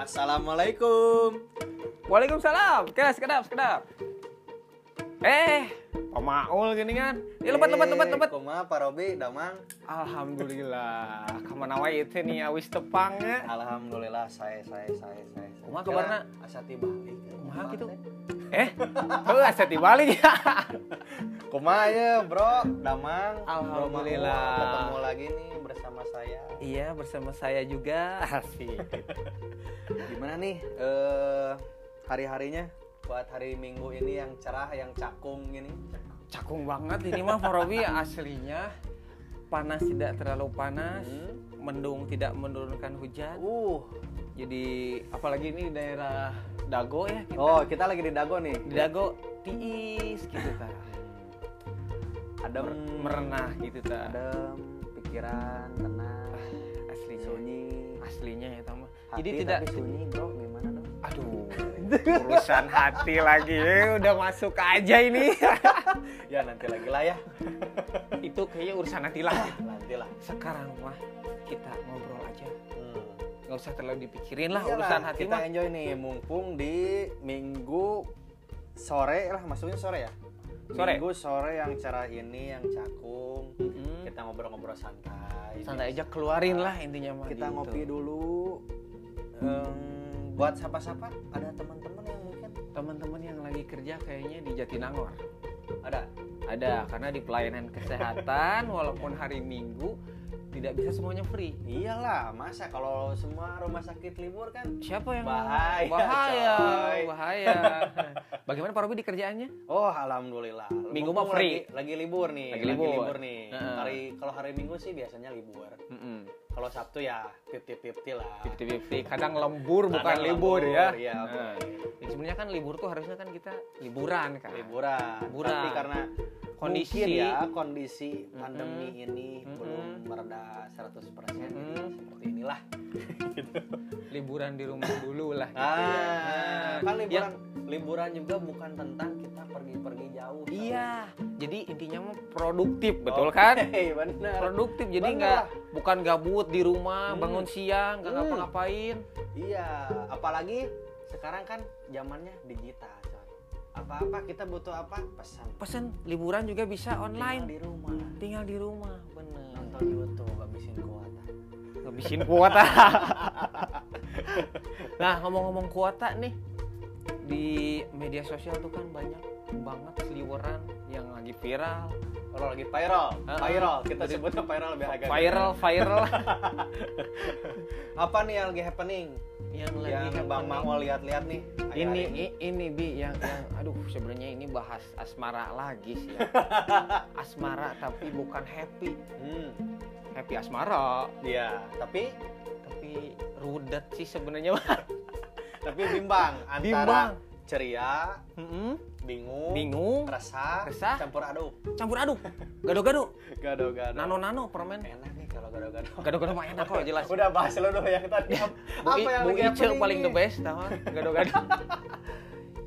Assalamualaikum. Waalaikumsalam. Kedap, kedap, kedap. Eh, pemaul gini kan. Ya lebat, lebat, lebat, lebat. Kuma Pak Robi, Damang. Alhamdulillah. Kamana wae teh nih awis tepangnya. Alhamdulillah saya saya saya saya. Kumaha kabarna? Asa tiba. Kumaha gitu? Eh, tuh asa tibalik ya. Kumaha ya, Bro? Damang. Alhamdulillah. Bro, Maul, ketemu lagi nih bersama saya. Iya, bersama saya juga. Asik. Gimana nih eh hari-harinya buat hari Minggu ini yang cerah, yang cakung gini? Cakung banget ini mah Pak Robi aslinya. Panas tidak terlalu panas, Hmm. mendung tidak menurunkan hujan. Uh. Jadi apalagi ini daerah Dago ya kita. Oh, kita lagi di Dago nih. Di Dago tiis gitu ta. Mer- merenah gitu ta. adem, pikiran tenang, Aslinya. sunyi. Aslinya ya tambah. Hati Jadi tidak tapi sunyi, Bro. Gimana dong? aduh urusan hati lagi Eh, udah masuk aja ini. Ya nanti lagi lah ya. Itu kayaknya urusan hati lah gitu. Nanti lah. Sekarang mah kita ngobrol aja. Hmm. Nggak usah terlalu dipikirin lah Iyalah, urusan hati kita mah. enjoy nih mumpung di minggu sore lah maksudnya sore ya Sore. minggu sore yang cerah ini yang cakung Mm-mm. kita ngobrol-ngobrol santai Santai aja keluarin lah intinya mah. kita gitu. ngopi dulu Em, buat sapa-sapa ada teman-teman yang mungkin Teman-teman yang lagi kerja kayaknya di Jatinangor. ada Ada karena di pelayanan kesehatan walaupun hari Minggu tidak bisa semuanya free. iyalah masa kalau semua rumah sakit libur kan Siapa yang Bahaya, bahaya, coy. bahaya. Bagaimana Pak Robi di kerjaannya? Oh, alhamdulillah. Minggu mah free. Lagi, lagi libur nih. Lagi libur. nih. Heeh. Hari kalau hari Minggu sih biasanya libur. Kalau Sabtu ya 50-50 lah. Fifty fifty. Kadang lembur bukan Kadang libur lembur, ya. iya. Nah, jadi sebenarnya kan libur tuh harusnya kan kita liburan kan. Liburan. Liburan. Tapi karena Kondisi. mungkin ya kondisi pandemi Mm-mm. ini Mm-mm. belum mereda 100% jadi Mm-mm. seperti inilah. Liburan di rumah dulu lah. Gitu Ah, ya. kan liburan liburan juga bukan tentang kita pergi-pergi jauh. iya. Jadi intinya mah produktif betul kan? Hei, benar. Produktif jadi Bener nggak bukan gabut di rumah Hmm. bangun siang nggak Hmm. ngapa-ngapain. Iya, apalagi sekarang kan zamannya digital, coy. Apa-apa kita butuh apa? Pesan. Pesan liburan juga bisa Tinggal online. di rumah. Tinggal di rumah, bener. Nonton YouTube habisin kuota. Ngabisin kuota. nah, ngomong-ngomong kuota nih di media sosial tuh kan banyak banget seliweran yang lagi viral. Kalau lagi viral, viral. Kita Jadi- sebutnya viral biar agak Viral, viral Apa nih yang lagi happening? yang lagi yang Bang mau lihat-lihat nih. ini akhir-akhir i- ini bi yang yang aduh sebenarnya ini bahas asmara lagi sih. ya. asmara tapi bukan happy. Hmm, Happy asmara, iya. Tapi tapi rudet sih sebenarnya. Tapi bimbang antara Bimbang. ceria, Mm-mm. bingung, Bingung, resah, Resah. campur aduk. campur aduk, gado-gado, Gado-gado. nano-nano permen. enak nih kalau gado-gado. Gado-gado mah enak kok jelas. Udah bahas lu dong yang tadi. Bu, Apa I- yang Bu Ice paling the best tahu gado-gado.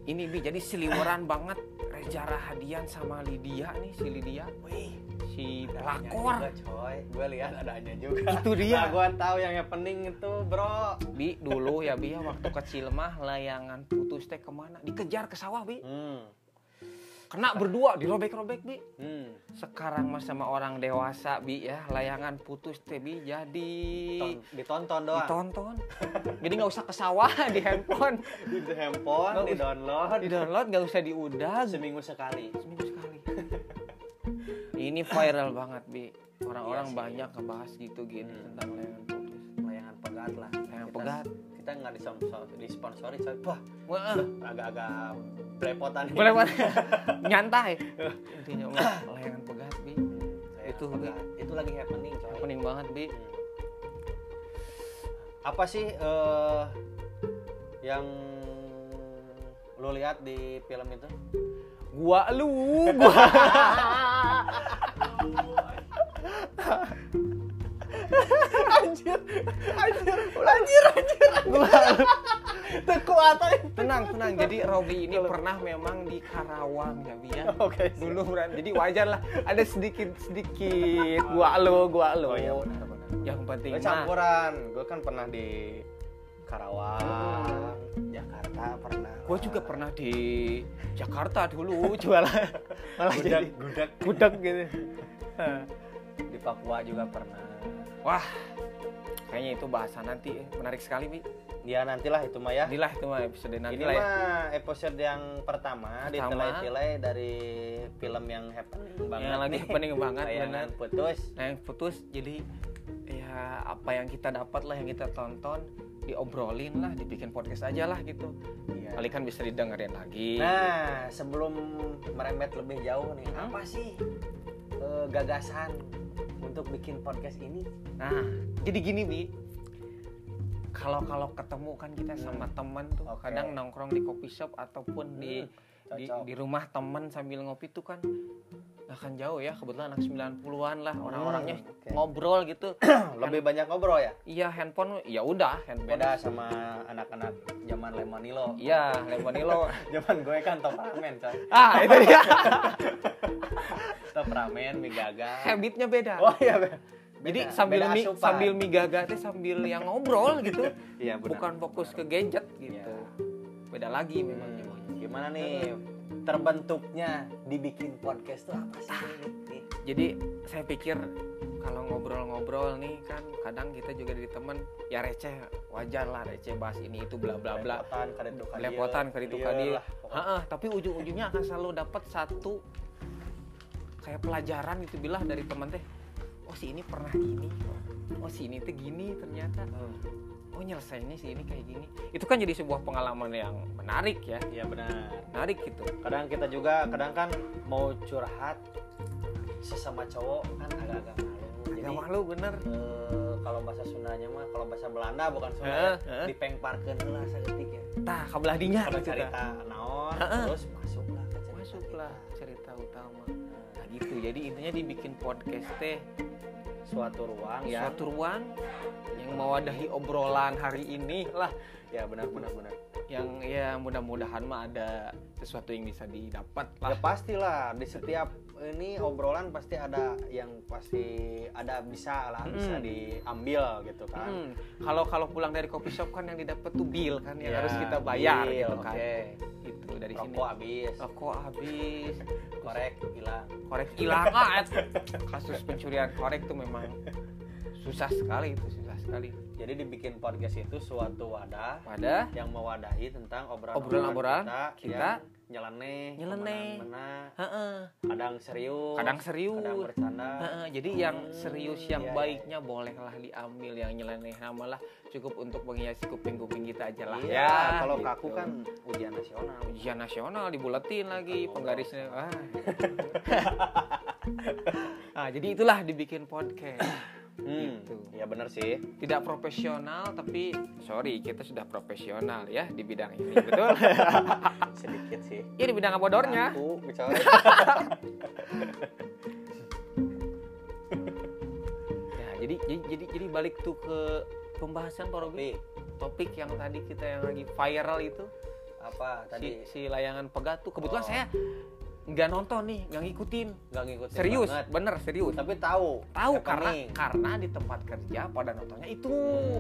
Ini bi jadi seliweran banget Reza Rahadian sama Lydia nih si Lydia. Wih, si pelakor. coy. Gue lihat adanya juga. Itu dia. Nah, gue tahu yang happening itu, bro. Bi dulu ya Bi ya waktu kecil mah layangan putus teh ke mana? Dikejar ke sawah Bi. Hmm. Kena berdua dirobek-robek Bi. Hmm. Sekarang mah sama orang dewasa Bi ya layangan putus teh Bi jadi Ton- ditonton doang. ditonton. Jadi nggak usah ke sawah di handphone. Di handphone, di download. Di download nggak usah diudag. Seminggu sekali. Seminggu sekali. Ini viral banget Bi. Orang-orang Iya banyak ngebahas gitu gini Hmm. tentang layangan putus. Layangan pegat lah. Layangan Kita- pegat. Kita nggak disponsor, disponsori, coy. Wah, agak-agak belepotan. boleh nyantai. Intinya mah layangan pegat Bi. Itu, pegat. Itu lagi happening, coy. Pening banget Bi. Hmm. Apa sih eh, yang lo lihat di film itu? Gua lu, gua. anjir, anjir, anjir, anjir. Gua. Kekuatan. Tenang, tenang. Jadi Robi ini pernah memang di Karawang ya, Bi ya. Oke. Dulu Bran. Jadi wajar lah ada sedikit sedikit gua lu, gua lu. Oh iya benar benar. Yang penting Gue mah campuran. Gue kan pernah di Karawang Jakarta pernah Gue juga pernah di Jakarta dulu jualan malah gudak jadi gudak gudeg gitu. Di Papua juga pernah Wah, kayaknya itu bahasa nanti eh. menarik sekali, Bi. ya nantilah itu mah ya Inilah itu mah episode nanti ini ya. mah episode yang pertama, Pertama. ditilai-tilai dari film yang happening banget Yang lagi happening banget, benar. putus Nah, yang putus jadi ya apa yang kita dapat lah yang kita tonton diobrolin lah, dibikin podcast aja lah gitu. Iya. Kali kan bisa didengerin lagi. Nah, sebelum merembet lebih jauh nih, Hmm? apa sih eh, gagasan untuk bikin podcast ini? Nah, jadi gini bi, kalau kalau ketemu kan kita sama teman tuh, Oke. kadang nongkrong di coffee shop ataupun di Hmm, di, cocok. di rumah teman sambil ngopi tuh kan akan jauh ya kebetulan anak 90-an lah orang-orangnya Hmm, oke. ngobrol gitu Lebih banyak ngobrol ya? iya handphone ya udah handphone Beda sama anak-anak zaman Lemonilo. iya lemonilo Zaman gue kan top ramen, coy. ah itu dia Top ramen, mie gaga. habitnya beda Oh iya, Be. jadi Beda- sambil beda mi, sambil mie gaga teh sambil yang ngobrol gitu Iya, bukan fokus ke gadget gitu Iya. beda lagi memang Hmm. Gimana nih terbentuknya dibikin podcast tuh apa sih? Nih? jadi saya pikir kalau ngobrol-ngobrol nih kan kadang kita juga dari temen ya receh wajar lah receh bahas ini itu bla bla bla Lepotan, pokoknya. Heeh, tapi ujung-ujungnya akan selalu dapat satu kayak pelajaran gitu bilah dari teman teh oh si ini pernah gini oh si ini tuh gini ternyata oh nyelesainnya si ini kayak gini itu kan jadi sebuah pengalaman yang menarik ya Iya benar. menarik gitu Kadang kita juga kadang kan mau curhat sesama cowok kan agak-agak malu. Jadi agak malu bener eh, kalau bahasa Sundanya mah kalau bahasa Belanda bukan Sunda Heeh, ya, heeh. dipengparkeun heula saeutik ya. tah kabelah dinya Kalau gitu cerita naon Heeh. terus masuklah ke cerita masuklah kita. cerita utama nah gitu jadi intinya dibikin podcast teh suatu ruang ya. suatu ruang yang mewadahi obrolan hari ini lah Ya benar benar benar. yang ya mudah-mudahan mah ada sesuatu yang bisa didapat Ya lah pastilah di setiap ini obrolan pasti ada yang pasti ada bisa lah bisa Hmm. diambil gitu kan. Hmm, kalau kalau pulang dari coffee shop kan yang didapat tuh bill kan yang Ya, harus kita bayar deal, gitu kan Oke. itu dari sini Rokok habis, rokok habis korek hilang. korek hilang kasus pencurian korek tuh memang susah sekali itu susah sekali Jadi dibikin podcast itu suatu wadah pada yang mewadahi tentang obrolan Obrolan-obrolan kita, kita yang nyeleneh, nyeleneh. kadang serius, kadang serius kadang bercanda. Heeh, jadi yang Hmm, serius yang iya, iya. baiknya bolehlah diambil yang nyeleneh malah cukup untuk menghiasi kuping-kuping kita aja lah Iya, ya kalau gitu. kaku kan ujian nasional. ujian nasional dibuletin lagi Oh. penggarisnya wah nah jadi itulah dibikin podcast Hmm, Gitu. ya benar sih. tidak profesional tapi sorry kita sudah profesional ya di bidang ini betul Sedikit sih. ya di bidang abodornya coy. ya jadi jadi jadi, jadi balik tuh ke pembahasan Pak Robi topik yang tadi kita yang lagi viral itu apa tadi si, si layangan pegat tuh kebetulan Oh. saya nggak nonton nih nggak ngikutin nggak ngikutin serius banget. bener serius Tapi tahu. tahu karena karena di tempat kerja pada nontonnya itu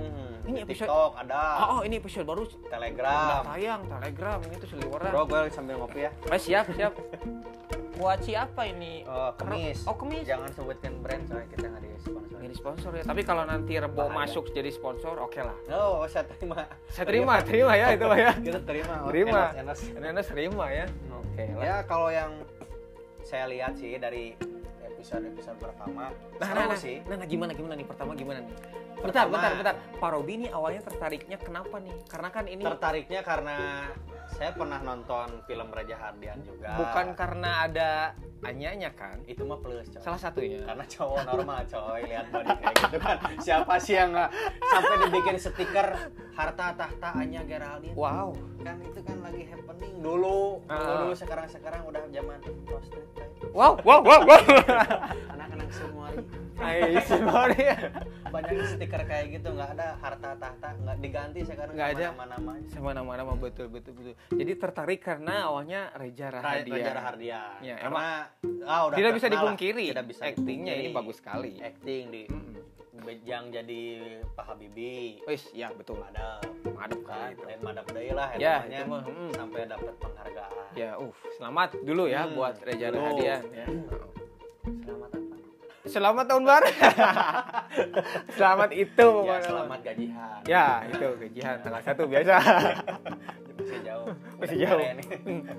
Hmm, Ini episode- TikTok ada, oh, oh, ini episode baru udah Telegram. tayang telegram ini tuh seliweran Bro, gue sambil ngopi ya. Eh, siap siap buat siapa ini Oh, kemis. oh kemis Jangan sebutkan brand soalnya kita nggak di sponsor. ini sponsor ya tapi kalau nanti rebo Bahaya. masuk jadi sponsor oke lah Oh, saya terima. saya terima terima ya itu ya Kita terima. Oh, Terima. ini Anda terima ya oke lah Ya kalau yang saya lihat sih dari episode-episode pertama Nah, seru nah, nah, sih. nah, nah, gimana gimana nih pertama gimana nih? Bentar, Pertama- bentar, bentar. Pak Robi nih awalnya tertariknya kenapa nih? Karena kan ini Tertariknya karena saya pernah nonton film Raja Hardian juga. bukan karena ada Anyanya kan? itu mah plus coy. Salah satunya. Karena cowok normal coy lihat body kayak gitu kan. Siapa sih yang nggak sampai dibikin stiker harta tahta Anya Geraldine? Wow. Kan itu kan lagi happening dulu. Dulu, Ah. dulu sekarang sekarang udah zaman prostitut. Wow, wow, wow, wow. Anak-anak semua. Hai, sorry. banyak stiker kayak gitu nggak ada harta tahta nggak diganti sekarang Nggak ada. nama namanya Sama nama-nama betul, betul, betul. Jadi tertarik karena awalnya Reja Rahadian. Raja Hardian Ya, karena ah, udah Tidak bisa dipungkiri. tidak bisa Actingnya ini bagus sekali. acting di Yang jadi Pak Habibie Wis, ya betul. madep Madep kan kan itu. lain madep deui lah Ya, itu mah, mm. sampai dapat penghargaan Ya, uh, selamat dulu ya Hmm, buat Reza dulu. Rahadian ya. selamat apa Selamat tahun baru. selamat itu ya pokoknya. selamat gajian Ya, itu gajian tanggal satu biasa. masih jauh Masih jauh. nih.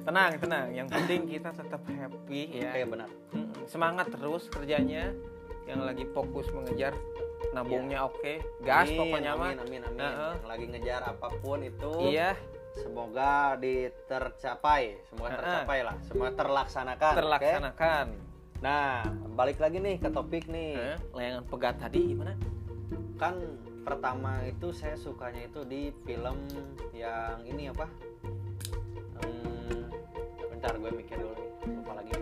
tenang, tenang. Yang penting kita tetap happy ya. Oke benar Mm-mm. Semangat terus kerjanya. Yang lagi fokus mengejar nabungnya oke. Gas Amin, pokoknya mah. amin amin amin Heeh. yang lagi ngejar apa pun itu Iya, semoga ditercapai semoga Heeh. tercapai lah semoga terlaksanakan terlaksanakan. nah balik lagi nih ke topik nih Heeh, Layangan pegat tadi gimana? kan pertama itu saya sukanya itu di film yang ini apa hmm, bentar gue mikir dulu nih lupa lagi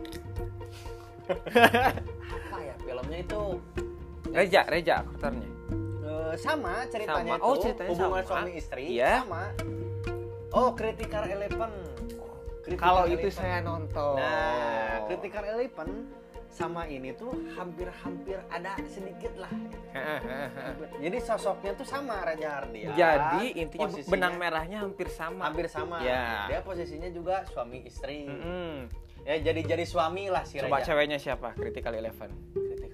itu Reja, Reja aktornya. Eh, sama ceritanya Sama. Oh, itu ceritanya hubungan sama. suami istri Iya. sama oh Critical Eleven Kalau itu saya nonton. nah Critical Eleven sama ini tuh hampir-hampir ada sedikit lah jadi sosoknya tuh sama Raja Hardian Jadi intinya Posisinya benang merahnya hampir sama. hampir sama Ya. dia posisinya juga suami istri Mm-mm. ya jadi jadi suami lah si Coba Raja ceweknya siapa? Critical Eleven.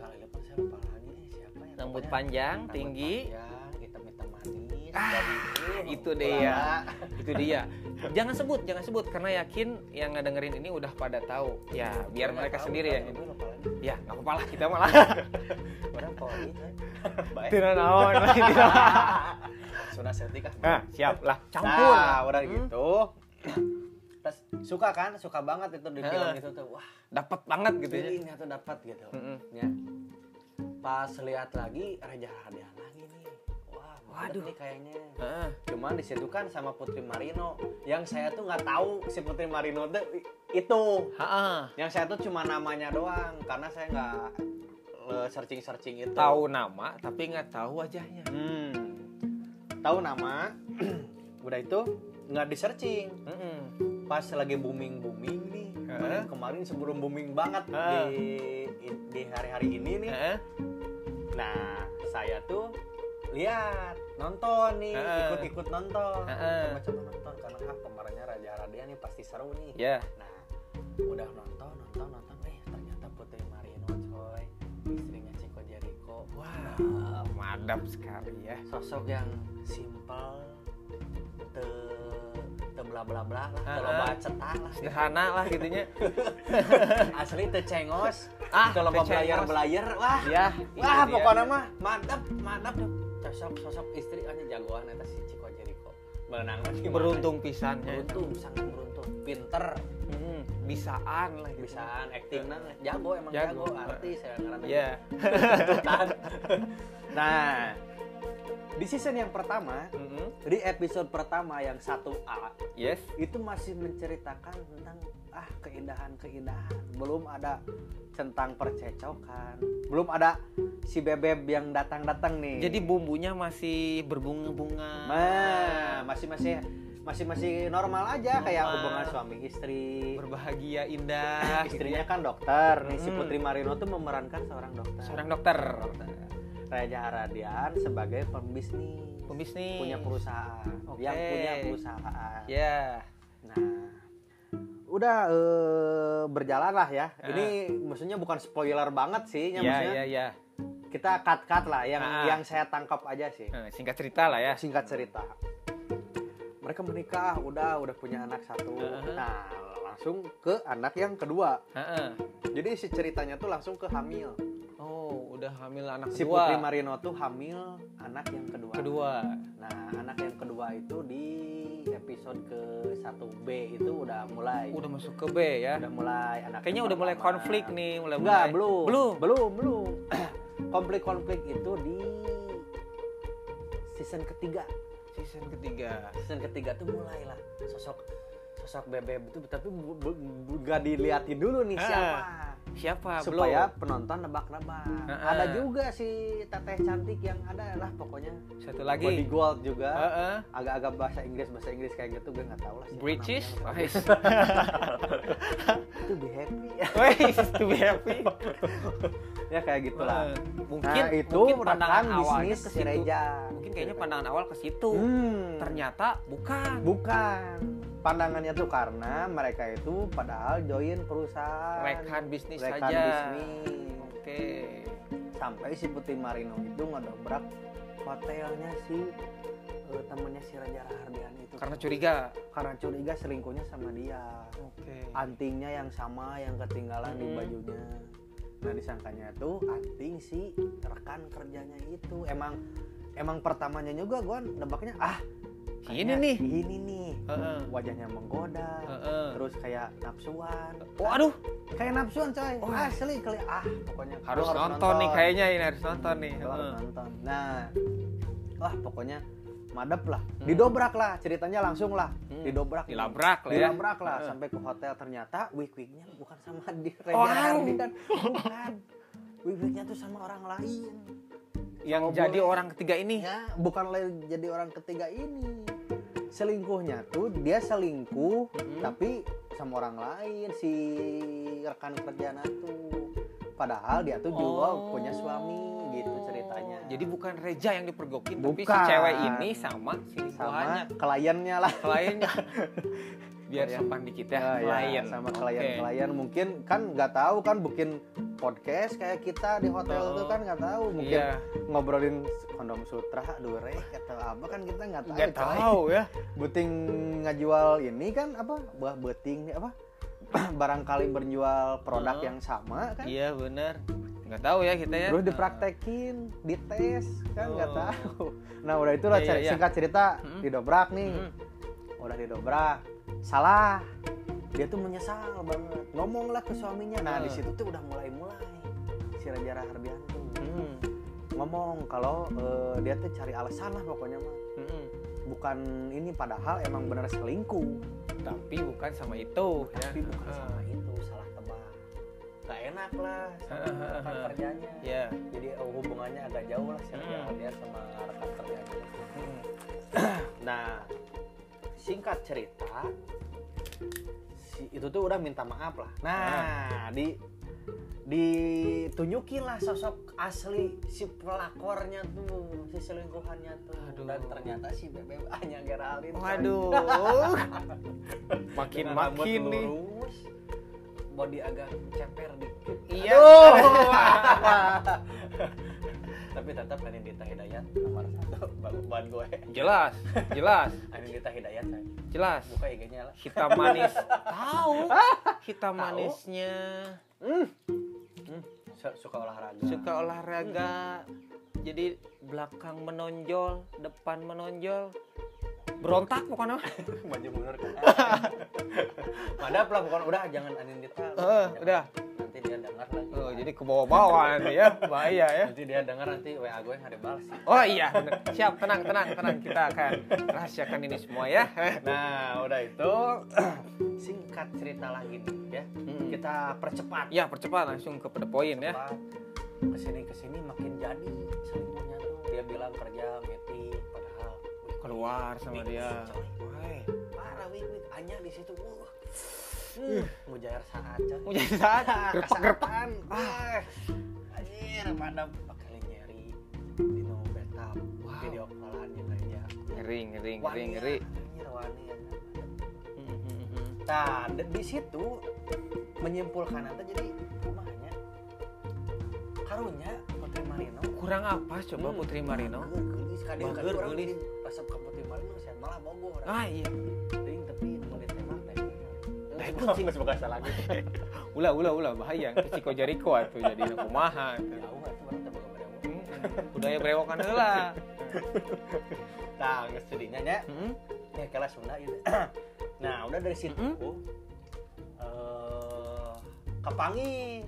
Critical Eleven saya lupa lagi nih siapa ya Rambut panjang, rambut tinggi. panjang, hitam-hitam manis Ah, uh, itu dia. Itu dia. Jangan sebut, jangan sebut karena yakin yang ngedengerin ini udah pada tahu. Ya, biar Pokoknya mereka tahu, sendiri ini. lagi. Ya, nggak apa-apa lah kita malah. Orang poli? Baik. Tidak naon. Sudah setika. Nah, siap lah. Campur. Nah, udah Hmm. gitu. Terus suka kan? Suka banget itu di film itu tuh. Wah, Dapat banget gitu ya. feelingnya tuh dapat gitu. Mm-mm. Ya. Pas lihat lagi Raja Hardian lagi nih. Wah, waduh nih kayaknya. Heeh. Cuman di situ kan sama Putri Marino. Yang saya tuh nggak tahu si Putri Marino tuh itu. Heeh. Yang saya tuh cuma namanya doang karena saya nggak searching searching itu. Tahu nama tapi nggak tahu wajahnya. Hmm. Tahu nama. Udah itu nggak di searching. Mm-mm. Pas lagi booming booming nih. Kemarin, kemarin sebelum booming banget Heeh. di di hari-hari ini nih. Heeh. Nah, saya tuh lihat nonton nih, ikut-ikut nonton. Coba-coba nonton karena ah, kemarinnya Raja Radia nih pasti seru nih. Ya. Nah, udah nonton, nonton, nonton. Eh, ternyata Putri Marino coy. Istrinya Chico Jericho. Wah, Wah, madap sekali ya. sosok yang simple, te te bla bla bla lah, te Heeh. loba cetak lah. Sederhana lah gitunya. Asli te cengos, Ah, te loba teh cengos. belayar-belayar. Wah, Ya. Wah, itu dia. pokoknya mah mantap, mantap. Sosok sosok istri aja jagoan eta si Chico Jericho. Berenang beruntung pisannya. beruntung, sangat beruntung. Pinter, Hmm, bisaan lah gitu. bisaan acting nang jago emang Jago. jago, artis saya karena Ya. Nah, di season yang pertama, Mm-mm. di episode pertama yang 1A Yes. itu masih menceritakan tentang ah keindahan-keindahan. Belum ada tentang percecokan. Belum ada si bebeb yang datang-datang nih. Jadi bumbunya masih berbunga-bunga. Nah, masih masih masih masih normal aja kayak Normal. hubungan suami istri. berbahagia indah. Istrinya kan dokter. Nih si. Putri Marino tuh memerankan seorang dokter. seorang dokter. Raja Haradian sebagai pembisnis. Pembisnis. Punya perusahaan. Oke. Yang punya perusahaan. Ya. Nah, udah eh, berjalan lah ya. Ah. Ini maksudnya bukan spoiler banget sih, ya, Ya, maksudnya ya, ya. kita cut cut lah yang Ah. yang saya tangkap aja sih. Nah, singkat cerita lah ya. Singkat cerita, mereka menikah, udah udah punya anak satu. Ah. Nah, langsung ke anak yang kedua. Heeh. Jadi si ceritanya tuh langsung ke hamil. Oh, udah hamil anak Si kedua. Putri Marino tuh hamil anak yang kedua. kedua. Nah, anak yang kedua itu di episode ke 1B itu udah mulai Udah masuk ke B ya. udah mulai anak Kayaknya udah mulai pertama. konflik nih, mulai Enggak, mulai. belum. Belum. Belum, belum. Konflik-konflik itu di season ketiga. Season ketiga. Season ketiga tuh mulailah sosok sosok bebek itu tapi gak diliatin dulu nih Ah. siapa. Siapa? Supaya belum penonton nebak-nebak. Heeh. ada juga si teteh cantik yang ada lah pokoknya. Satu body lagi gold juga. Agak-agak bahasa Inggris bahasa Inggris kayak gitu gue nggak tahu lah British. Wais. itu be happy. To be happy. Ya kayak gitulah. Mungkin nah itu mungkin pandangan awalnya bisnis ke si situ. Mungkin kayaknya pandangan awal ke situ. Hmm. ternyata bukan. Bukan pandangannya tuh karena mereka itu padahal join perusahaan. Rekan bisnis rekan saja bisnis. Oke. Sampai si Putih Marino itu ngedobrak hotelnya si eh, temennya si Raja Rahardian itu. Karena curiga. Karena curiga selingkuhnya sama dia. Oke. Antingnya yang sama yang ketinggalan di Hmm. bajunya. Nah disangkanya tuh anting si rekan kerjanya itu. Emang emang pertamanya juga gua nebaknya ah ini nih. ini nih. Heeh. wajahnya menggoda Heeh. terus kayak nafsuan oh aduh kayak nafsuan coy. Oh. asli kali ah pokoknya. Lu harus, nonton, nih kayaknya ini harus nonton nih. Lu harus nonton. Nah. Wah pokoknya madep lah. Hmm. didobrak lah ceritanya langsung lah. Hmm. didobrak. Dilabrak lah ya. Dilabrak lah Heeh. sampai ke hotel. Ternyata wig wignya bukan sama dia Wow. Reza Hardian bukan wig wignya tuh sama orang lain. Yang Oh, jadi boleh. orang ketiga ini? Ya bukan jadi orang ketiga ini selingkuhnya tuh dia selingkuh Mm-mm. tapi sama orang lain si rekan kerjanya tuh padahal dia tuh juga Oh. punya suami gitu ceritanya jadi bukan Reja yang dipergokin tapi si Bukan. cewek ini sama sama selingkuhannya kliennya lah kliennya biar Klien. sopan dikit ya, Ya, ya, klien. sama klien-klien. Mungkin kan nggak tahu kan bikin podcast kayak kita di hotel Oh. tuh kan nggak tahu. Mungkin iya. ngobrolin kondom sutra durek atau apa kan kita nggak tahu nggak tahu ya. Buting ngajual ini kan apa buah beting apa barangkali berjual produk Oh. yang sama kan? Iya bener. Nggak tahu ya kita ya. Terus dipraktekin dites kan nggak Oh. tahu. Nah udah itulah iya, cari- iya. singkat cerita. Hmm. didobrak nih. Hmm. udah didobrak salah dia tuh menyesal banget ngomonglah ke suaminya nah Hmm. di situ tuh udah mulai mulai si Raja Rahardian tuh Hmm. ngomong kalau eh, dia tuh cari alasan lah pokoknya mah Hmm. bukan ini padahal emang bener selingkuh tapi bukan sama itu ya tapi bukan Ah. sama itu salah tebak gak enak lah sama rekan kerjanya ya jadi eh, hubungannya agak jauh lah si Raja Hmm. Sama rekan kerjanya Hmm. nah singkat cerita si itu tuh udah minta maaf lah. Nah di ditunjukin lah sosok asli si pelakornya tuh si selingkuhannya tuh. Aduh. dan ternyata si bebe hanya Geraldine coy. waduh. Makin Dengan makin nih. lurus, body agak ceper dikit. Iya. Tapi tetap Anindita Hidayat nomor satu. Buat gue. Jelas jelas. Anindita Hidayat saya jelas. Buka IG-nya lah. Hitam manis. Tahu. Hitam manisnya. Su- suka olahraga. Suka olahraga. Jadi belakang menonjol depan menonjol. Berontak pokoknya maju mundur kan. Madap lah bukan udah jangan Anindita Eh, Jangan. udah jadi ke bawah-bawah nanti ya. Bahaya ya. Nanti dia dengar nanti WA gue nggak dibalas oh iya bener. siap tenang tenang tenang. Kita akan rahasiakan ini semua ya. Nah udah itu singkat cerita lagi nih ya. Hmm. kita percepat. Ya percepat langsung ke poin ya. Ke sini ke sini makin jadi selingkuhnya tuh. Dia bilang kerja meeting padahal keluar sama dia. coy. Parah wih wih. Hanya di situ uh. Uh, mujair mau jadi saat gerpak Kesakitan. ah anjir pada bakal nyeri di no betap Wow. video callan gitu aja ngeri ngeri ngeri ngeri anjir wani ya. Hmm, hmm, hmm. nah di- situ menyimpulkan nanti jadi rumahnya karunya Putri Marino kurang apa coba Hmm. Putri Marino geulis. di resep ka Putri Marino saya malah Bogor ah iya kucing boga salah gitu ulah ulah ulah. Bahaya. Ciko Jariko atuh jadi kumaha jauh atuh Hmm, budaya berewokan heula nah geus jadinya nya Hmm? ya kelas Sunda gitu nah udah dari situ Mm-mm. eh kepangi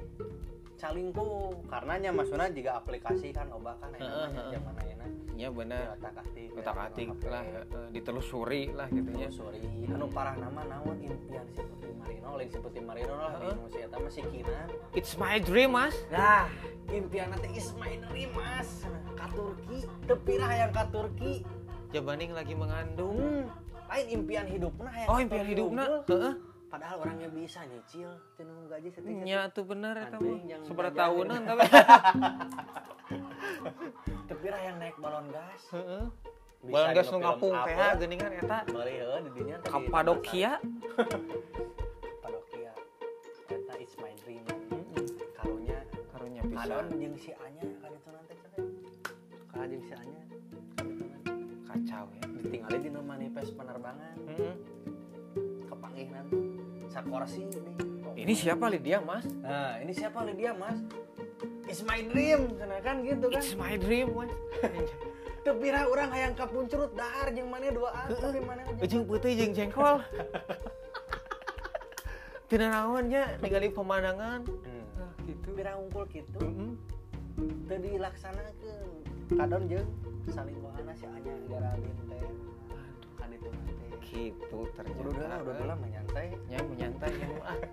calingku karena nya maksudnya juga aplikasi kan loba kan enak zaman ayeuna ya benar. Otak atik otak atik lah heeh, ditelusuri lah gitu nya sorry anu parah nama naon? Impian si Putri Marino lain si Putri Marino lah. Eta masih kinan it's my dream mas. Nah impian nanti is my dream mas. Ka Turki tepirah yang ka Turki. Jabaning lagi mengandung. Hmm. lain impian hidupna yang oh impian hidupna? unggul. heeh padahal orangnya bisa nyicil cenung gaji setik nya tuh bener eta Anjing, mah yang seberapa tahunan tapi. Tepirah yang naik balon gas. Heeh. Balon gas dino nu film ngapung teh geuningan eta. Bari heuh di dinya Kapadokia Kapadokia eta is my dream. Karunya karunya bisa kadon jeung si Anya itu nanti cenah ka jeung si Anya kacau ya. Ditinggali di manifest penerbangan. Heeh. kepanggih nanti sakorsi nih ini siapa Lydia mas? Nah ini siapa Lydia mas? Is my dream cenah kan gitu kan? It's my dream mas tepira orang hayang kapuncurut dahar jeung mana dua tapi mana putih jeung jengkol. Tina naonnya ningali pemandangan. Hmm. nah gitu. Ngumpul gitu. Heeh. teu dilaksanakeun. Kadon jeung salinggohana si Anya Geraldine teh aduh. Kan itu nanti gitu ternyata. Udah udah udah udah menyantai. Nya menyantai ya. Ah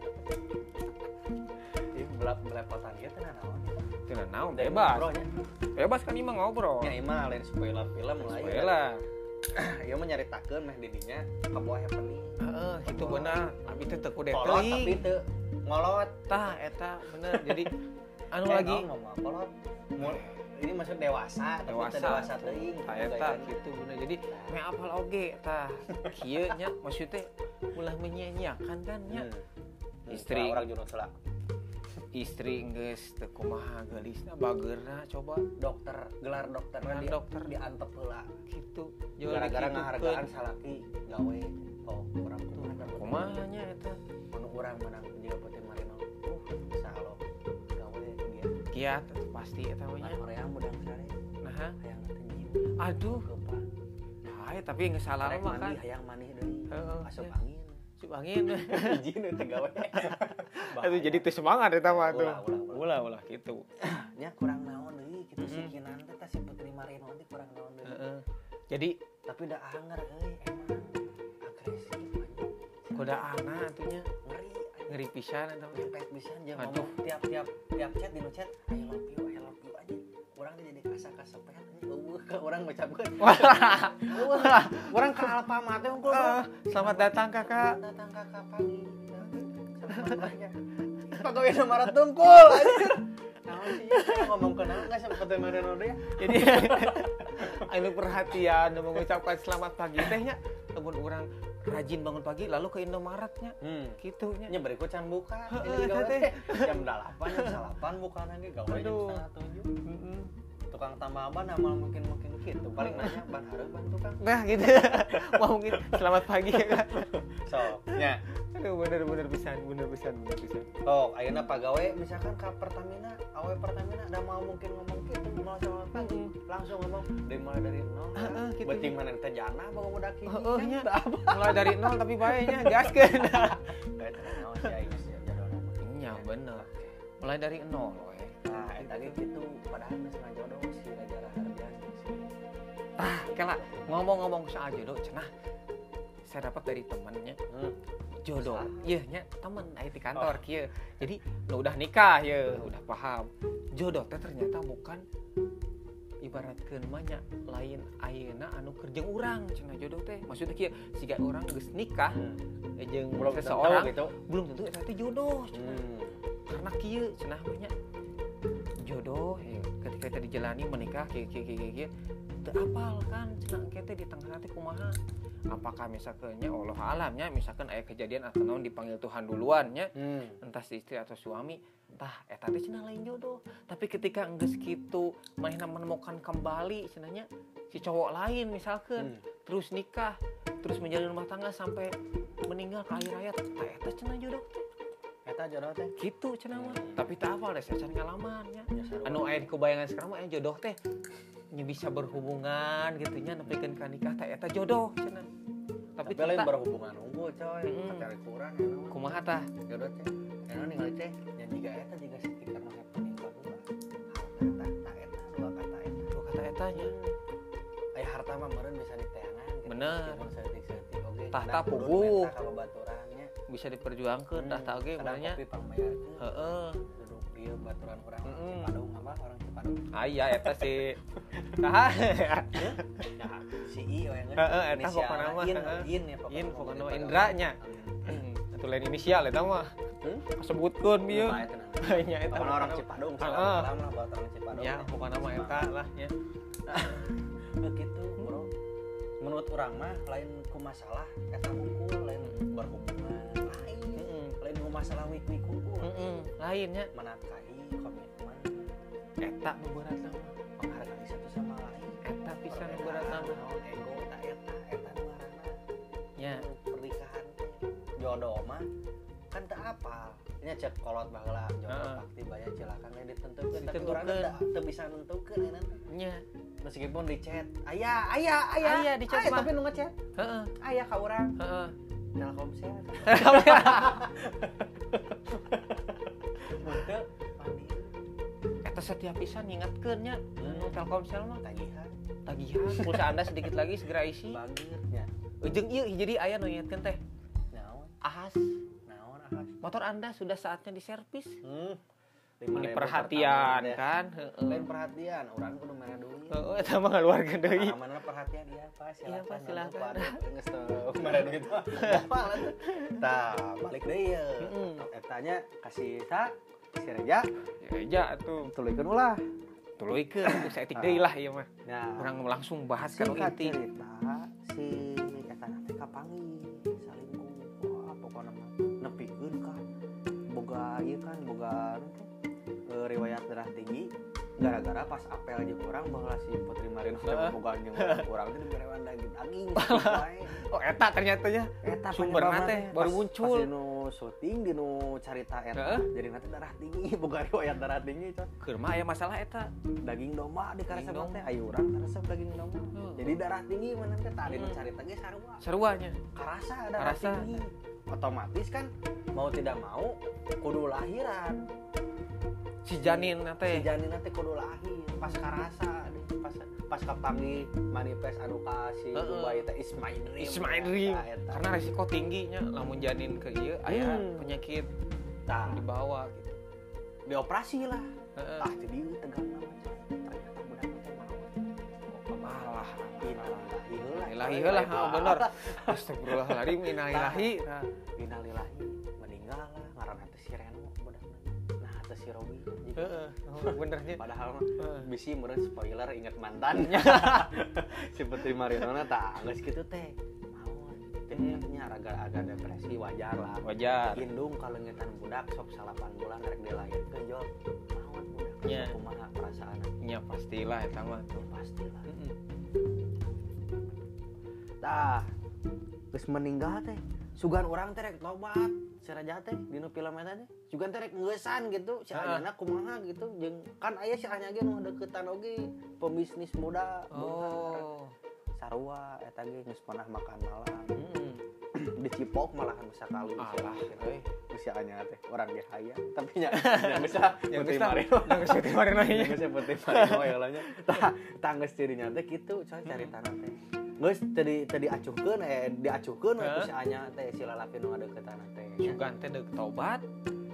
ini belak belepotan gitu nah naon tina naon? Dari bebas. bebas kan imah ngobrol. Ya ima lain spoiler film lah ya. Spoiler. ya mah nyaritakeun meh didinya kaboa happening. Heeh, itu benar. Abi teh teu kudu kolot tapi teuing. teu ngolot. Tah eta bener. Jadi anu lagi. Naon ngomong kolot ini maksud dewasa dewasa. dewasa teuing eta gitu bener. Jadi me apal oge tah. Kieu nya maksudnya ulah menyanyiakan kan nya. Istri. Istri orang junut sela Istri geus teu kumaha geulisna bageurna coba dokter gelar dokter Gelar di, dokter. diantep heula gitu. gara-gara dikitukeun. ngahargaan salaki gawe oh kurang kumaha kumaha nya eta. anu urang menang juga Kiat pasti eta mah nya. Kan Korea mudang sare Nah, hayang nanti aduh. Hai, tapi geus salah mah kan. mandi hayang manih deui asup ya. angin Sup angin. izin itu gawe Aduh jadi teu semangat eta mah tuh. Ulah, ulah, gitu. nya kurang naon deui kitu si Mm-mm. kinan teh tah si putri marino teh kurang naon deui Heeh. Jadi tapi udah anger euy emang agresif kuda anak atunya ngeri pisan ngepet bisa aja Aduh. ngomong. Tiap tiap tiap chat di chat I love you I love you aja orang jadi asa kasepet aja eueuh ke orang ngucapkeun eueuh orang ka Alfamart teh unggul Ah, Selamat datang kakak. datang kakak pagi. Selamat pegawai nomor tungkul anjir ngomong ke naon enggak sampai teh mana ya Jadi anu perhatian mengucapkan selamat pagi. Teh nya lamun urang rajin bangun pagi lalu ke Indomaretnya hmm gitu nya. nya bari can buka jam 8 jam 8 bukan lagi gawe jam Aduh. setengah tujuh Heeh. tukang tambah ban amal mungkin mungkin gitu paling nanya ban hareup ban tukang Nah gitu. Mau mungkin selamat pagi ya Kak. so nya Aduh bener bener pisan, bener pisan, bener pisan. oh ayeuna pagawe misalkan ke Pertamina awe Pertamina ada mau mungkin ngomong gitu mau langsung ngomong dari mulai dari nol ya. Heeh, gitu. Beuting mana teh jana bawa Heeh, kan nya. udah apa Mulai dari nol tapi baiknya sih aing sih jadwal nama Nya bener. Mulai dari nol we. nah eta ge kitu padahal geus ngajodoh si Raja si Ah, kela ngomong-ngomong soal jodoh cenah. Saya dapat dari temennya hmm. jodoh. Iya nya temen aya di kantor kieu. Jadi lu udah nikah ya, udah paham. Jodoh teh ternyata bukan ibaratkeun mah nya lain ayeuna anu kerjeng urang cenah jodoh teh. Maksudnya kieu siga urang geus nikah hmm. eh, jeung belum seseorang gitu belum tentu eta teh jodoh hmm. karena kieu cenah mah nya jodoh ya, ketika kita dijalani menikah kieu kieu kieu teu apal kan cenah teh di tengah nanti kumaha apakah misalkan nya Allah alamnya misalkan aya kejadian atau naon dipanggil Tuhan duluan nya hmm. entah si istri atau suami tah eta teh cenah lain jodoh. Tapi ketika enggeus kitu manehna menemukan kembali cenahnya si cowok lain misalkan Hmm. terus nikah terus menjalin rumah tangga sampai meninggal ke akhir hayat tah eta cenah jodoh. Eta jodoh teh. Gitu cenah mah. Tapi tak apa deh saya ngalaman ya. Ya, anu aya di kebayangan sekarang mah jodoh teh nya bisa berhubungan gitu nya nepikeun ka nikah teh eta jodoh cenah. Tapi, tapi lain berhubungan unggul coy. Pacar kurang ya kumaha tah? Jodoh teh karena hmm. nih ngalih teh eta karena harta eta eta dua kata eta. Dua kata ya. hmm. harta mah bisa diteangan gitu. bener. Setik oke tahta puguh bisa diperjuangkan hmm. tahta oke sebenarnya heeh. Duduk dia baturan kurang hmm. Cipadung apa orang Cipadung. Ayah eta sih nah si i yang heeh eta pokoknya mah in in ya pokoknya Indra nya itu lain inisial eta mah. Hmm? nah. nya eta Pokona orang Cipadung Heeh. salam salam lah buat orang Cipadung. Ya pokona mah eta lah ya. Begitu bro. Menurut orang mah lain ku masalah eta hungkul lain berhubungan lain. Lain ku masalah wik wik Heeh, lainnya menakai komitmen. Eta berat mah menghargai satu sama lain. Eta berat mah Naon ego tak eta eta nu ngaranna nya pernikahan jodoh mah kan tak apa ini cek kolot baheula jodoh Heeh. pasti banyak cilakan ya ditentukeun tapi urang teh teu bisa nentukeun enak nya meskipun di chat ayah ayah ayah. Aya di chat tapi nu ngechat heeh. Ayah ka urang heeh. Telkomsel Betul, eta setiap pisan ngingetkeun nya. Nu Telkomsel mah. Tagihan. Tagihan. Pulsa anda sedikit lagi segera isi. Bagirnya ujung ieu jadi aya nu ngingetkeun teh. Ahas motor anda sudah saatnya diservis. Hmm. ini perhatian kan? Lain perhatian orang kudu mere duit heeh eta mah ngaluarkeun deui mana perhatian? Iya pak. Silakan Iya, Pak, silakan. geus apa lah tuh. tah balik deui ya. Mm-mm. etanya kasih ta si Reja. Ya ja atuh tulikeun ulah. Tuluikeun atuh saeutik deui lah ieu mah. Nah. Urang langsung bahas kan inti. cerita riwayat darah tinggi gara-gara pas apel jeung urang baheula si Putri Marino teh Heeh. boga jeung urang urang teh diberewan daging daging oh eta ternyata nya eta Sumberna penyebabna teh baru muncul. pas dinu syuting dinu carita eta Heeh. jadi nanti darah tinggi boga riwayat darah tinggi coy keur mah aya masalah eta daging domba di Daging teh ayo urang daging domba Heeh. jadi darah tinggi mana teh tadi nu Hmm. carita ge sarua sarua nya karasa darah Karasa. tinggi otomatis kan mau tidak mau kudu lahiran si janin si teh janin nanti kudu lahir. Pas karasa pas pas kapangi manifest anu ka si Heeh. Dubai teh is my dream. It's my dream. Eta. karena resiko tingginya lamun janin ke ieu aya Hmm. penyakit tah. dibawa gitu. Dioperasi lah. Heeh. ah jadi tegang nama coy. ternyata budak teh malah heula ilahi Pak. bener. Astagfirullahaladzim innalillahi nah innalillahi meninggal lah ngaran si Robi. Oh, bener nya padahal mah Heeh. bisi meureun spoiler inget mantan. Si Putri Marinona tak geus kitu teh maun jadinya agak agak depresi wajar lah. Wajar. Indung kalau ngetan budak sok salapan bulan rek dilahirkeun jol maun budak yeah. kumaha perasaan. Nya pastilah eta mah. Tuh pastilah. Heeh. tah geus meninggal teh sugan orang teh rek tobat si Raja teh dinu film eta teh. Sugan teh rek ngeusan gitu. Si Heeh. Anyana kumaha gitu. Jeung kan aya si Anya ge nu deketan oge pembisnis muda. Oh. Sarua eta ge geus pernah makan malam. Heeh. dicipok malahan bisa kali Alah, euy. usia anya teh orang ge haya. Tapi nya nya geus yang putih marino yang geus teh marina nya geus putih marino ya lah nya. Tah cirinya teh kitu coy Hmm. caritana teh geus teu di teu diacuhkeun eh diacuhkeun Hah? ku si anya teh si lalaki nu ngadeukeutan teh sugan teh deuk tobat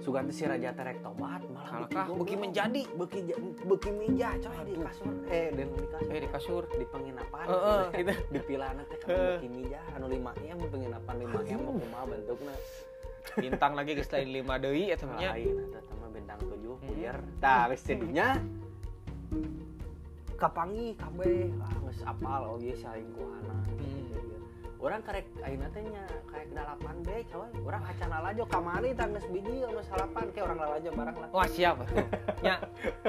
sugan teh si raja teh rek tobat malah kalahkah goblok. beuki menjadi. Beuki ja- beuki meja coy di kasur. Eh dan di kasur. Eh di kasur. Di penginapan. Heeh, gitu. gitu. di pilana teh kan beuki meja anu 5 m penginapan 5 m mau kumaha bentukna. Bintang lagi geus lain lima deui eta mah lain eta mah bintang 7 Hmm. puyer tah geus jadinya kapangi kabeh ah geus apal oge salingkuhana Hmm. Orang karek ayeuna teh nya karek dalapan be coy. Urang acan lalajo kamari tah geus biji geus salapan ke urang lalajo barang lah. wah siap atuh nya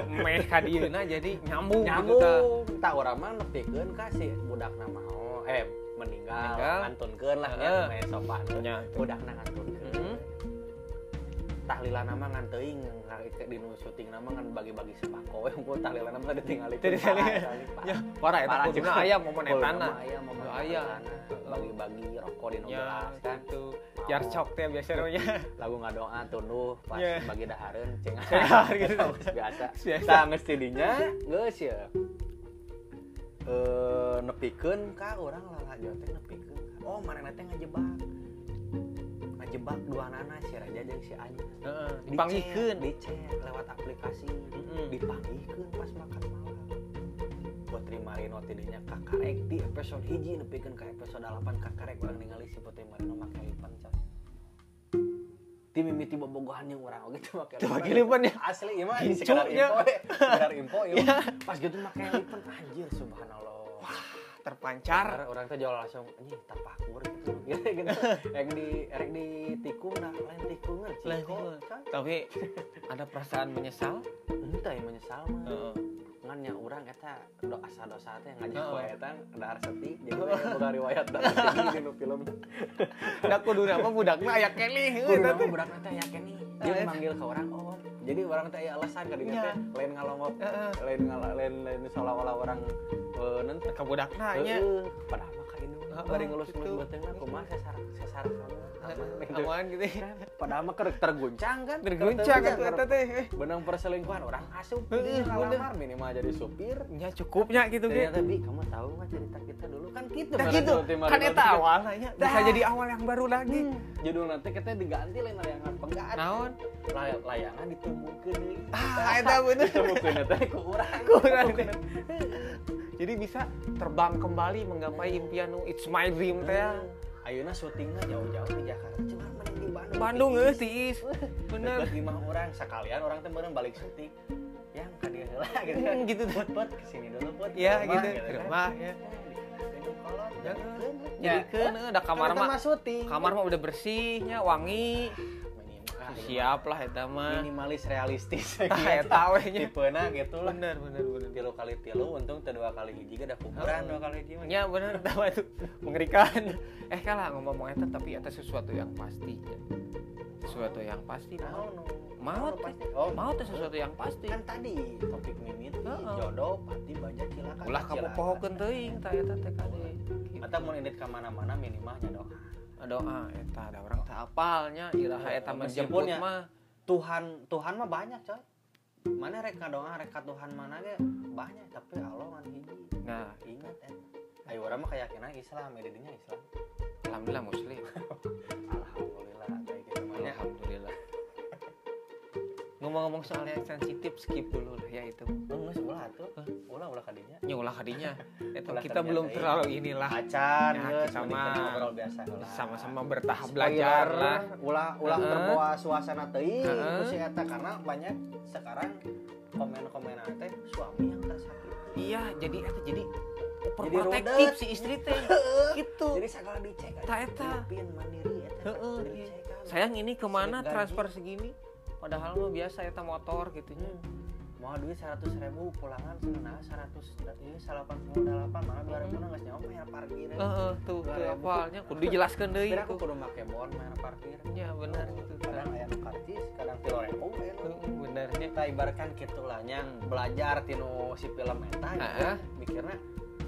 meh ka dieuna jadi nyambung gitu. Nyambung. Tah urang mah nepikeun ka si budakna mau eh meninggal, Meninggal. ngantunkeun lah nya meh sopan. Nya, tuh. Budakna ngantunkeun. Mhm. Tahlila nama ngan teuing di nu syuting nama ngan bagi-bagi sembako we engko tahlila nama ditinggali. Teu ditinggali. Ya, parah eta Parah kuduna juga. aya momen etana. Aya momen Aya. etana. Bagi-bagi rokok di nu Ya, gelas kan. Mau. Jar cok teh biasa namanya. lagu ngadoa tunduh pas Ya. bagi dahareun Cengar gitu. biasa Biasa. geus tidinya geus ya eh nepikeun ka orang lalajo teh nepikeun oh mana teh ngajebak ngajebak dua nana si Raja jeung si Anya Heeh, Dicek, dipanggihkeun. dicek lewat aplikasi. Mm-mm. dipanggihkeun pas makan malam. Putri Marino tidinya kakarek di episode hiji nepikeun ka episode 8 kakarek orang ningali si Putri Marino make lipan coy. Ti mimiti bobogohan yang orang oge teu make Teu make lipan ya? asli ieu mah Gincu sekedar info sekedar info ieu mah. pas gitu make lipan anjir subhanallah terpancar. Orang tuh jual langsung anjing tapakur gitu. Gitu gitu. Yang di erek di tikung nah lain tikungan tapi ada perasaan menyesal? Entah yang menyesal mah. Heeh. ngan nya urang eta dosa dosa teh ngajak Heeh. wae eta dahar seti jadi boga riwayat di nu film. Da kudu nama budakna aya kelih kudu teh. budak teh yakin nih dia Ah, eta. manggil ke orang om jadi orang teh alasan ka dinya Nya. teh lain ngalongok Heeh. lain ngala lain lain seolah-olah orang eh nanti ka budakna nya padahal bari ngelus-ngelus gitu. betengna kumaha sesar sesar kamu aman gitu. aman gitu padahal mah keur terguncang kan terguncang atuh eta teh eh. benang perselingkuhan orang asup ngalamar minimal jadi supir nya cukupnya gitu ternyata bi kamu tahu nggak cerita kita dulu kan gitu Nah Marino gitu, kan eta nya bisa jadi awal yang baru lagi. Hmm, judul nanti kita diganti lain layangan penggaan Naon? Lay- layangan ditumbuhkeun Ah, eta bener. ditumbuhkeun teh ku urang Ku urang teh. Ditumbuhkeun. Jadi bisa terbang kembali menggapai impian nu it's my dream teh. ya. Ayeuna syutingnya jauh-jauh di Jakarta cuma mending di Bandung Bandung geus tiis. Bener. Lima orang sekalian orang teh bener balik syuting yang ka dia heula gitu kan Hmm, gitu tuh. put put ke sini dulu put Iya ke rumah, gitu. kan. Ke rumah ya. Eh, Ya. Jadi kan udah kamar mah kamar mah udah bersihnya wangi. Minimal- Siap lah eta mah. minimalis realistis eta we nya. tipena gitu lah Bener bener bener. tilu kali tilu untung teu dua kali hiji ge da kuburan dua kali hiji mah Ya bener tahu itu mengerikan. Eh kalah ngomong eta tapi eta sesuatu yang pasti. ya. Sesuatu yang pasti. Maut. Naon nu pasti oh Mau tuh sesuatu yang pasti. kan tadi topik mimiti Heeh. jodoh pati baja cilaka Ulah kamu pohokeun teuing ta eta teh kade. Mata mau indit ke mana-mana minimal doa. Doa eta ada orang tak apalnya iraha eta menjemput ya- mah. Tuhan Tuhan mah banyak coy. Mana rek doa rek ka Tuhan mana ge banyak tapi Allah kan hiji. Nah, Ingat ya. Ayo orang mah keyakinan Islam, edinya Islam. alhamdulillah muslim. Ngomong-ngomong soal yang sensitif skip dulu lah ya itu. Geus ulah tuh. Ulah ulah kadinya. Ya ulah kadinya. Itu Ulah kita belum teh. terlalu inilah Acan Ya, ngobrol biasa heula. sama-sama bertahap belajar lah. ulah ulah terbawa suasana teuing Heeh. ku si eta karena banyak sekarang komen-komen teh suami yang tersakiti. Iya, jadi eta jadi rudet. si istri teh. gitu. Jadi segala dicek aja. Ta eta. Mandiri eta. Iya. Sayang ini ke mana transfer segini? Padahal mah biasa eta motor gitu nya. Hmm. Mau duit 100 ribu pulangan sebenarnya 100 dari 88 mana 2000 Hmm. nggak nyawa bayar parkir. Tuh Dua tuh ribu. apalnya kudu dijelaskeun deui Kira aku kudu make bon bayar parkir. Ya benar gitu. Kadang aya nu karcis, kadang 3000 ya. Heeh, benernya. kita ibaratkan gitulahnya Hmm. belajar tinu si film eta Heeh. mikirnya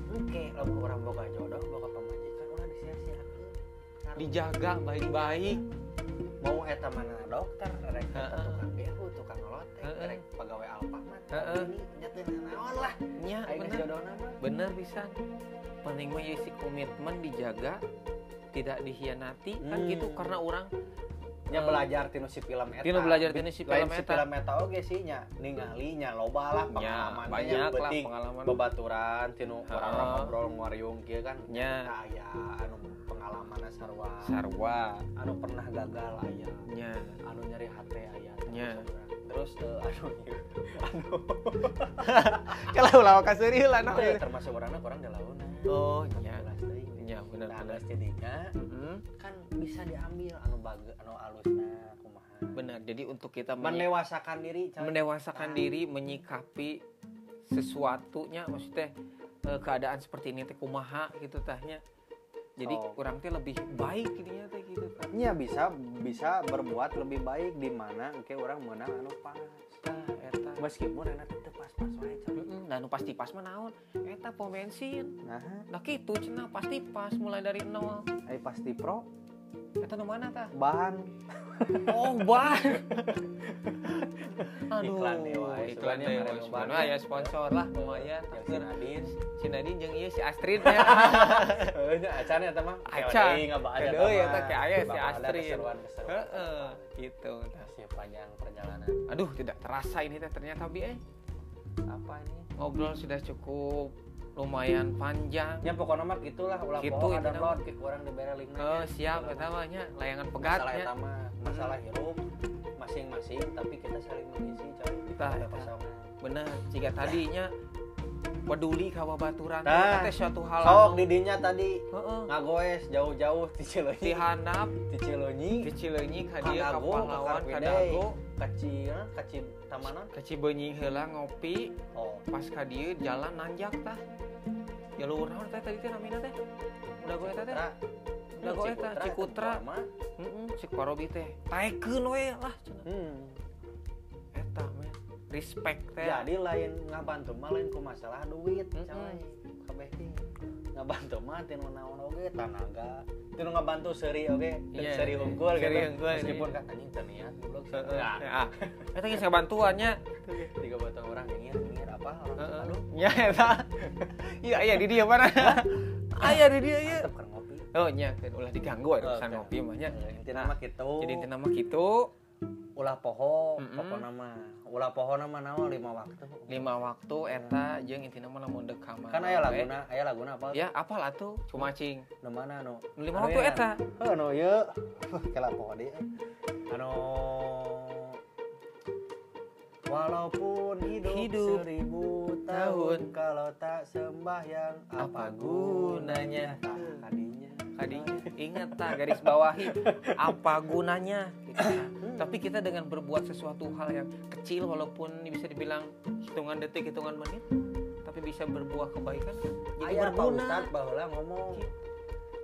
oke lamun orang boga jodoh boga pamajikan ulah disia-siakeun Karena Dijaga baik-baik. Mau eta mana dokter rek tukang behu tukang lotek Heeh. rek pegawai Alfamart Heeh. ini nyetin naon lah Nya bener. Bener bisa. Penting mah si komitmen dijaga tidak dikhianati kan Hmm. gitu karena orang nya Eh, belajar tinu si film eta tinu belajar tinu si film si eta. film eta oge sih nya ningali nya loba lah Nya, pengalaman banyak nya lah pengalaman. babaturan tinu orang ngobrol ngariung kieu kan Nya. aya anu pengalaman sarua Sarwa. anu pernah gagal aya Nya. anu nyari hati aya Nya. terus eh, anu anu Kalau ulah kaseuri lah nah. teu, termasuk orangna kurang dalauna Oh, nya. Belas teuing. Nya bener nah geus jadinya Mm-mm. kan bisa diambil anu baga anu Benar. Jadi untuk kita mendewasakan diri coy. mendewasakan Ah. diri menyikapi sesuatunya maksudnya eh, keadaan seperti ini teh kumaha gitu tahnya jadi Oh. kurang teh lebih baik jadinya teh gitu kan. Nya bisa bisa berbuat lebih baik di mana engke orang menang anu pas tah eta. Meskipun enak teu pas-pas wae coy. Heeh, dan nu pasti pas mah naon? Eta pom bensin. Nah. Nah kitu cenah pasti pas mulai dari nol. Ai pasti pro Eta nu mana tah? bahan Oh, ban. Aduh, Iklan deh, wae. iklan wae. ban. Sebenarnya ya sponsor lah lumayan. yang si Nadine Si Nadine jeung ieu si Astrid ya. Heunya acan eta mah Acan. Deui Deui eta kayak aya si Astrid. Heeh, gitu. si panjang perjalanan Aduh, tidak terasa ini teh ternyata bi eh. apa ini Ngobrol sudah cukup lumayan panjang. ya pokoknya mah gitulah ulah Gitu, poho ada intinya. download ke kurang di bere linknya Oh, siap eta mah nya layangan pegat masalah mah masalah hirup masing-masing tapi kita saling mengisi coy. Tah, ada pasangan. Bener, jika tadinya peduli ka babaturan teh, Tah. eta teh suatu hal sok anu- di dinya tadi Heeh. ngagoes jauh-jauh di Cileunyi Di handap, di Cileunyi di Cileunyi ka dieu ka pahlawan ka. Dago, kecil kecil tamanan ka Cibenying heula ngopi, oh pas ka dieu jalan nanjak tah. Jalur naon teh tadi teh namina teh? Udah gue teh. Cikutra. Dago eta, Cikutra. Heeh, cik parobi teh. Taekeun we lah cenah. hmm. Eta. Respect teh. jadi lain ngabantu mah lain ku masalah duit coy kabeh teh ngabantu mah tinu naon oge tanaga tinu ngabantu seri oge Iya, seri unggul seri gitu unggul, meskipun iya. kan anjing teu niat goblok Heeh. Ya, Ya. Eta geus bantuannya. tiga batang orang nyengir nyengir apa orang Heeh. aduh Ya eta. Iya, iya di dia mana? Aya di dia kan ngopi Oh nya kan ulah diganggu ada urusan Oke. ngopi mah nya. Eh, intina mah kitu Jadi intinya mah gitu ulah poho Mm-mm. pokona mah ulah poho nama naon lima waktu lima waktu eta jeung intinya mah lamun deuk ka mana kan aya we. laguna aya laguna apa Ya, apal atuh cumacing. nu mana nu Lima Anu waktu ya. eta. Oh, no, ya. Kela poho dia. Anu Walaupun hidup, Hidup seribu tahun, tahun, kalau tak sembahyang apa apa gunanya? kadinya. Kadi ingat tak garis bawahi apa gunanya gitu. Tapi kita dengan berbuat sesuatu hal yang kecil walaupun bisa dibilang hitungan detik, hitungan menit, tapi bisa berbuah kebaikan jadi Aya Pak berguna. Ustad baheula ngomong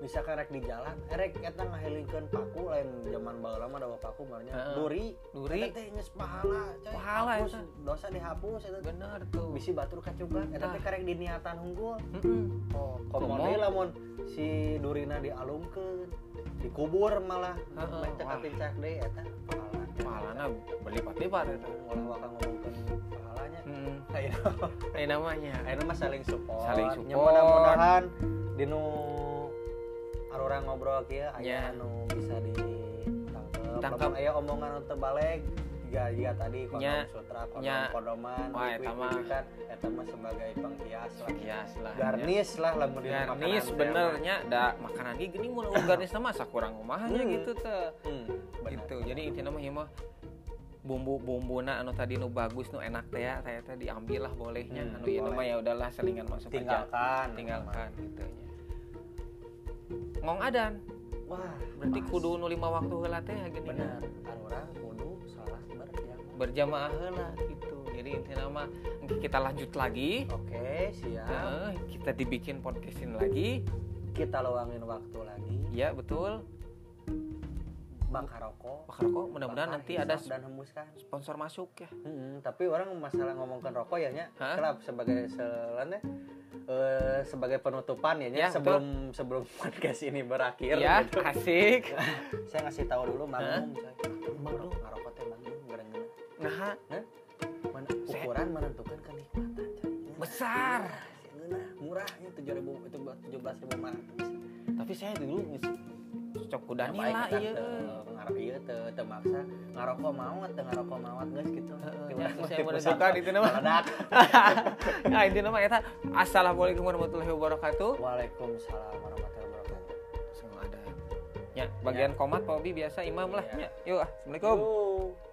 bisa karek di jalan, erek eta ngahilingkeun paku lain zaman baheula mah dawa paku barunya Heeh. duri. Duri. Eta teh geus pahala, coy. Pahala eta. dosa dihapus eta. teh. Bener tuh. Bisi batur kacugan, eta teh Tah. karek diniatan hunggul. Mm-mm. Oh, Kumaha? komo deui lamun si Durina dialungkeun, dikubur malah. Heeh, Main cakatin cak deui eta pahala. Pahalana berlipat-lipat eta. Ulah wakang ngomongkeun pahalanya. Mm. Ayeuna Ini namanya. ayeuna mah saling support. Saling support. mudah-mudahan dinu arurang ngobrol kieu Ya. aya anu bisa ditangkep. Tangkep. Lamun aya omongan anu terbalik jika jika tadi kondom Nya. sutra, kondom Nya. kondoman, Wah, eta mah. kan eta mah sebagai penghias lah. Kias lah. Garnis lah lamun di garnis benernya da makanan ge gini mun garnis nama sakurang kumahanya Hmm. gitu teh Hmm, gitu jadi intinya mah mah bumbu-bumbuna anu tadi nu bagus nu enak teh ya saya teh diambil lah bolehnya Hmm, anu ieu boleh. mah ya udahlah selingan masuk aja tinggalkan tinggalkan gitu ngong adan. Wah berarti pas. kudu nu lima waktu heula teh gini. Bener arurang kudu salah berjamaah. Berjamaah heula gitu. Jadi intinya engke kita lanjut lagi. Oke siap. Eh, kita dibikin podcastin lagi. Kita luangin waktu lagi. Ya betul bakar rokok. Bakar rokok mudah-mudahan nanti ada dan hembuskan sponsor masuk ya. Hmm, tapi orang masalah ngomongkan rokok ya nya. Hah? kelap sebagai selannya eh, sebagai penutupan ya, Ya, sebelum sebelum podcast ini berakhir ya gitu. asik. Saya ngasih tahu dulu magnum coy. Magnum ngarokok teh magnum gara-gara. Nah. Mana ukuran menentukan kenikmatan coy. Besar. Nah, murahnya tujuh ribu itu tujuh belas ribu tapi saya dulu cocok kuda nila baik kita iya teu ngarok ieu teu teu maksa ngarokok mawat teu ngarokok mawat geus gitu. Ya, menentukan santai. itu nama. Meledak. nah itu nama eta assalamualaikum warahmatullahi wabarakatuh Waalaikumsalam warahmatullahi wabarakatuh. semua ada ya bagian komat Pak Obi biasa imam lah Iya. ya yuk ah, assalamualaikum.